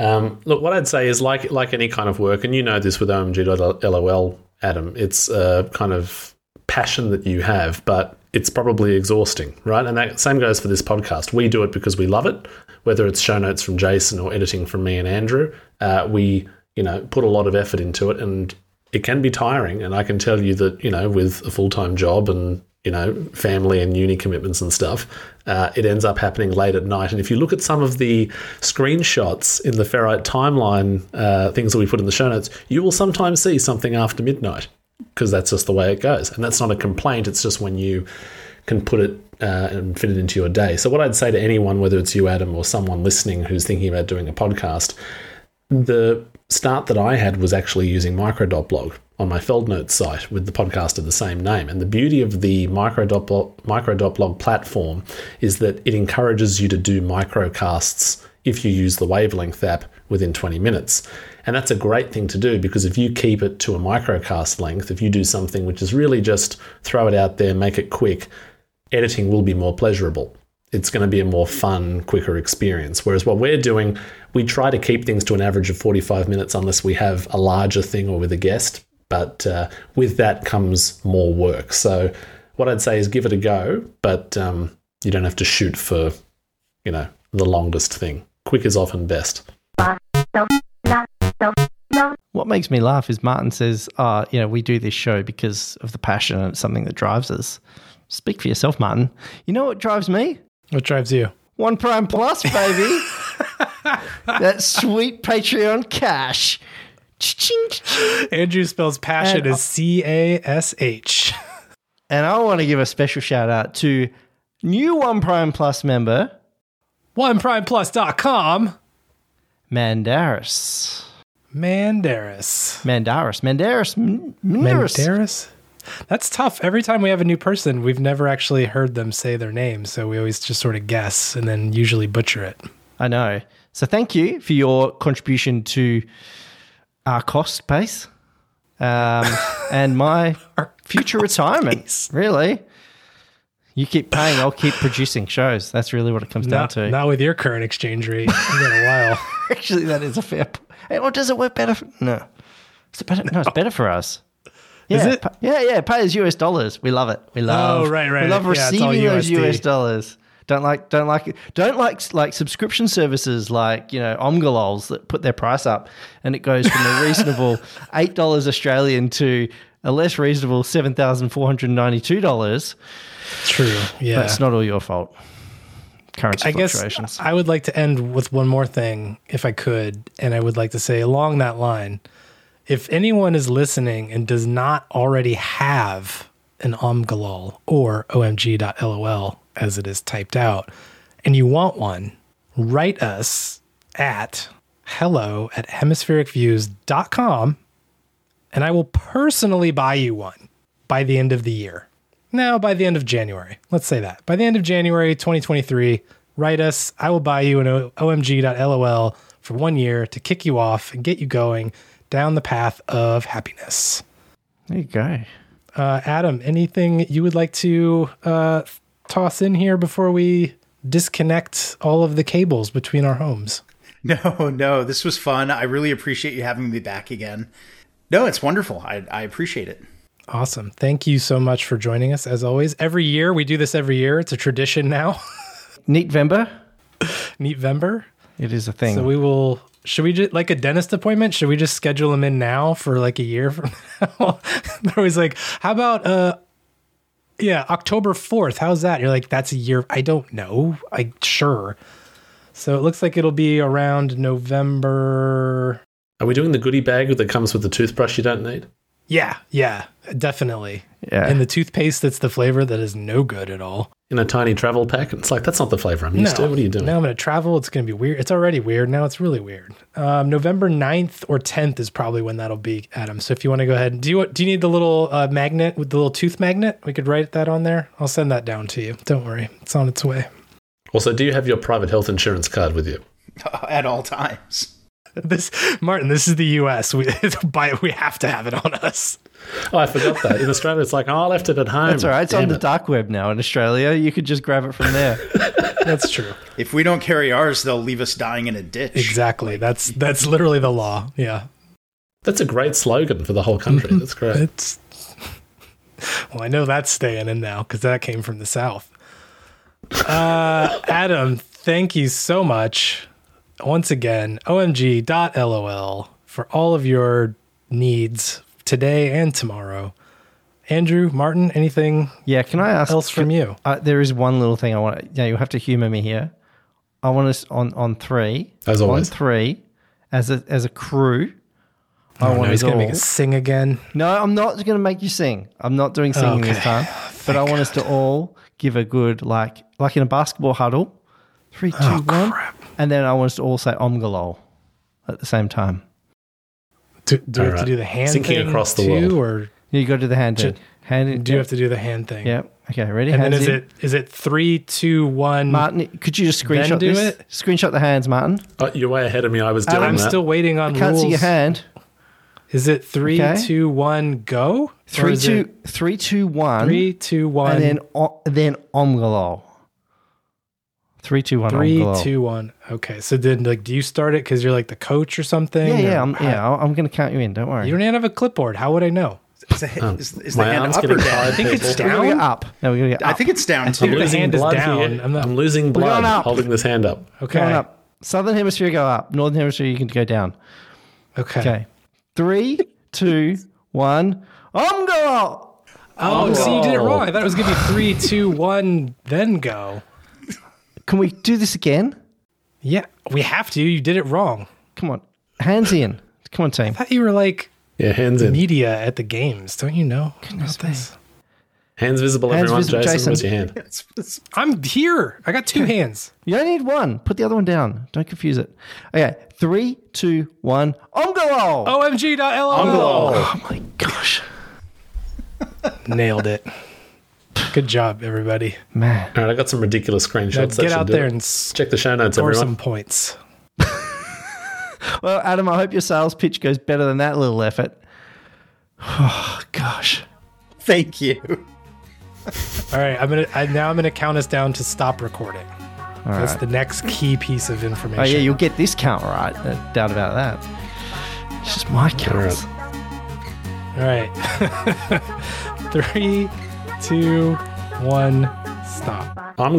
Um, look, what I'd say is like like any kind of work, and you know this with OMG.lol, Adam. It's a kind of passion that you have, but it's probably exhausting, right? And that same goes for this podcast. We do it because we love it, whether it's show notes from Jason or editing from me and Andrew. Uh, we you know put a lot of effort into it, and it can be tiring. And I can tell you that you know with a full time job and you know family and uni commitments and stuff, uh, it ends up happening late at night. And if you look at some of the screenshots in the Ferrite timeline, uh, things that we put in the show notes, you will sometimes see something after midnight because that's just the way it goes. And that's not a complaint. It's just when you can put it uh, and fit it into your day. So what I'd say to anyone, whether it's you, Adam, or someone listening who's thinking about doing a podcast, the start that I had was actually using micro.blog on my FeldNotes site with the podcast of the same name. And the beauty of the micro.blog, platform is that it encourages you to do microcasts if you use the wavelength app within 20 minutes. And that's a great thing to do because if you keep it to a microcast length, if you do something which is really just throw it out there, make it quick, editing will be more pleasurable. It's going to be a more fun, quicker experience. Whereas what we're doing, we try to keep things to an average of 45 minutes unless we have a larger thing or with a guest. But uh, with that comes more work. So what I'd say is give it a go, but um, you don't have to shoot for, you know, the longest thing. Quick is often best. What makes me laugh is Martin says, uh, you know, we do this show because of the passion and it's something that drives us. Speak for yourself, Martin. You know what drives me? What drives you? One Prime Plus, baby. that sweet Patreon cash. Andrew spells passion as C A S H. And I want to give a special shout out to new One Prime Plus member, OnePrimePlus.com. Mandaris. Mandaris. Mandaris. Mandaris. Mandaris. Mandaris? That's tough. Every time we have a new person, we've never actually heard them say their name. So we always just sort of guess and then usually butcher it. I know. So thank you for your contribution to our cost base um, and my future retirement. base. Really. You keep paying, I'll keep producing shows. That's really what it comes down to. not with your current exchange rate. It's been a while. Actually, that is a fair point. Or does it work better? For, no. Is it better? No, it's better for us. Yeah, Is it? pa- yeah, yeah. Pay us US dollars. We love it. We love. Oh, right, right. We love Yeah, receiving those US dollars. Don't like, don't like, don't like like subscription services like you know Omgalols that put their price up and it goes from a reasonable eight dollars Australian to a less reasonable seven thousand four hundred ninety two dollars. True. Yeah. But it's not all your fault. currency I guess fluctuations. I would like to end with one more thing, if I could. And I would like to say, along that line, if anyone is listening and does not already have an omgalol or omg.lol as it is typed out, and you want one, write us at hello at hemisphericviews.com and I will personally buy you one by the end of the year. No, by the end of January. Let's say that. By the end of January 2023, write us. I will buy you an omg.lol for one year to kick you off and get you going down the path of happiness. there you go. Uh, Adam, anything you would like to uh, toss in here before we disconnect all of the cables between our homes? No, no, this was fun. I really appreciate you having me back again. No, it's wonderful. I, I appreciate it. Awesome. Thank you so much for joining us as always. Every year, we do this every year. It's a tradition now. Neat Vember. Neat Vember. It is a thing. So we will. Should we just like a dentist appointment? Should we just schedule them in now for like a year from now? They're always like, how about uh, yeah, October fourth? How's that? You're like, that's a year. I don't know. I sure. So it looks like it'll be around November. Are we doing the goodie bag that comes with the toothbrush you don't need? Yeah, yeah, definitely. Yeah. And the toothpaste that's the flavor that is no good at all. In a tiny travel pack? It's like, that's not the flavor I'm used to. What are you doing? Now I'm going to travel. It's going to be weird. It's already weird. Now it's really weird. Um, November 9th or 10th is probably when that'll be, Adam. So if you want to go ahead, do you do you need the little uh, magnet with the little tooth magnet? We could write that on there. I'll send that down to you. Don't worry. It's on its way. Also, do you have your private health insurance card with you? At all times. This Martin, this is the US. We by we have to have it on us. Oh, I forgot that. In Australia, it's like, oh, I left it at home. That's all right. It's on Damn the it. dark web now in Australia. You could just grab it from there. That's true. If we don't carry ours, they'll leave us dying in a ditch. Exactly. That's that's literally the law. Yeah. That's a great slogan for the whole country. That's great. It's well, I know that's staying in now because that came from the south. Uh, Adam, thank you so much once again. OMG.lol for all of your needs today and tomorrow. Andrew, Martin, anything Yeah. Can I ask else from you? Uh, there is one little thing I want. Yeah, you have to humor me here. I want us on on three. As always. on three, as a as a crew. I Oh, want no, he's us gonna all. make us sing again. No, I'm not going to make you sing. I'm not doing singing this Okay. time. But I want us to all give a good like like in a basketball huddle. Three, two, one, Oh, crap. And then I want us to all say Omgalol at the same time. Do, do we have Alright. to do the hand Sinking thing across the too, world. or You got to do the hand thing. Hand. do you have to do the hand thing? Yep. Okay. Ready? And then is in. it is it three, two, one? Martin? Could you just screenshot do this? it? Screenshot the hands, Martin. Oh, you're way ahead of me. I was doing I'm that. still waiting on I Can't rules. see your hand. Is it three, Okay. two, one, go? Or Three, two, it three, two, one, three, two, one, and then o- then Omgalol. Three, two, one. three, Omgalol. two, one. Okay, so then like, do you start it because you're like the coach or something? Yeah, or yeah, I'm, how- yeah. I'm going to count you in. Don't worry. You don't even have a clipboard. How would I know? Is the, um, is, is the my hand arm's up or getting down? tired, I think it's people. We're down. up. No, we're to get up. I think it's down I think too. the hand is blood down. I'm not- I'm losing going blood up. holding this hand up. Okay. Up. Southern hemisphere go up. Northern hemisphere you can go down. Okay. Okay. Three, two, one. Omgalol. Oh, see, you did it oh. wrong. I thought it was gonna be three, two, one, then go. Can we do this again? Yeah, we have to. You did it wrong. Come on. Hands in. Come on, team. I thought you were like Yeah, hands in. media at the games. Don't you know about this? Hands visible, Hands everyone. visible, Jason, Jason. your hand? It's- it's- I'm here. I got two hands. You only need one. Put the other one down. Don't confuse it. Okay. Three, two, one. Omgalol. OMG.lol. Oh my gosh. Nailed it. Good job, everybody. Man. All right, I got some ridiculous Now screenshots. that get out there it. and check the show notes, score everyone. some points. Well, Adam, I hope your sales pitch goes better than that little effort. Oh, gosh. Thank you. All right, I'm gonna I, now I'm gonna count us down to stop recording. All That's right. the next key piece of information. Oh, yeah, you'll get this count right. No doubt about that. It's just my counts. All right. Three, two, one, stop. I'm going.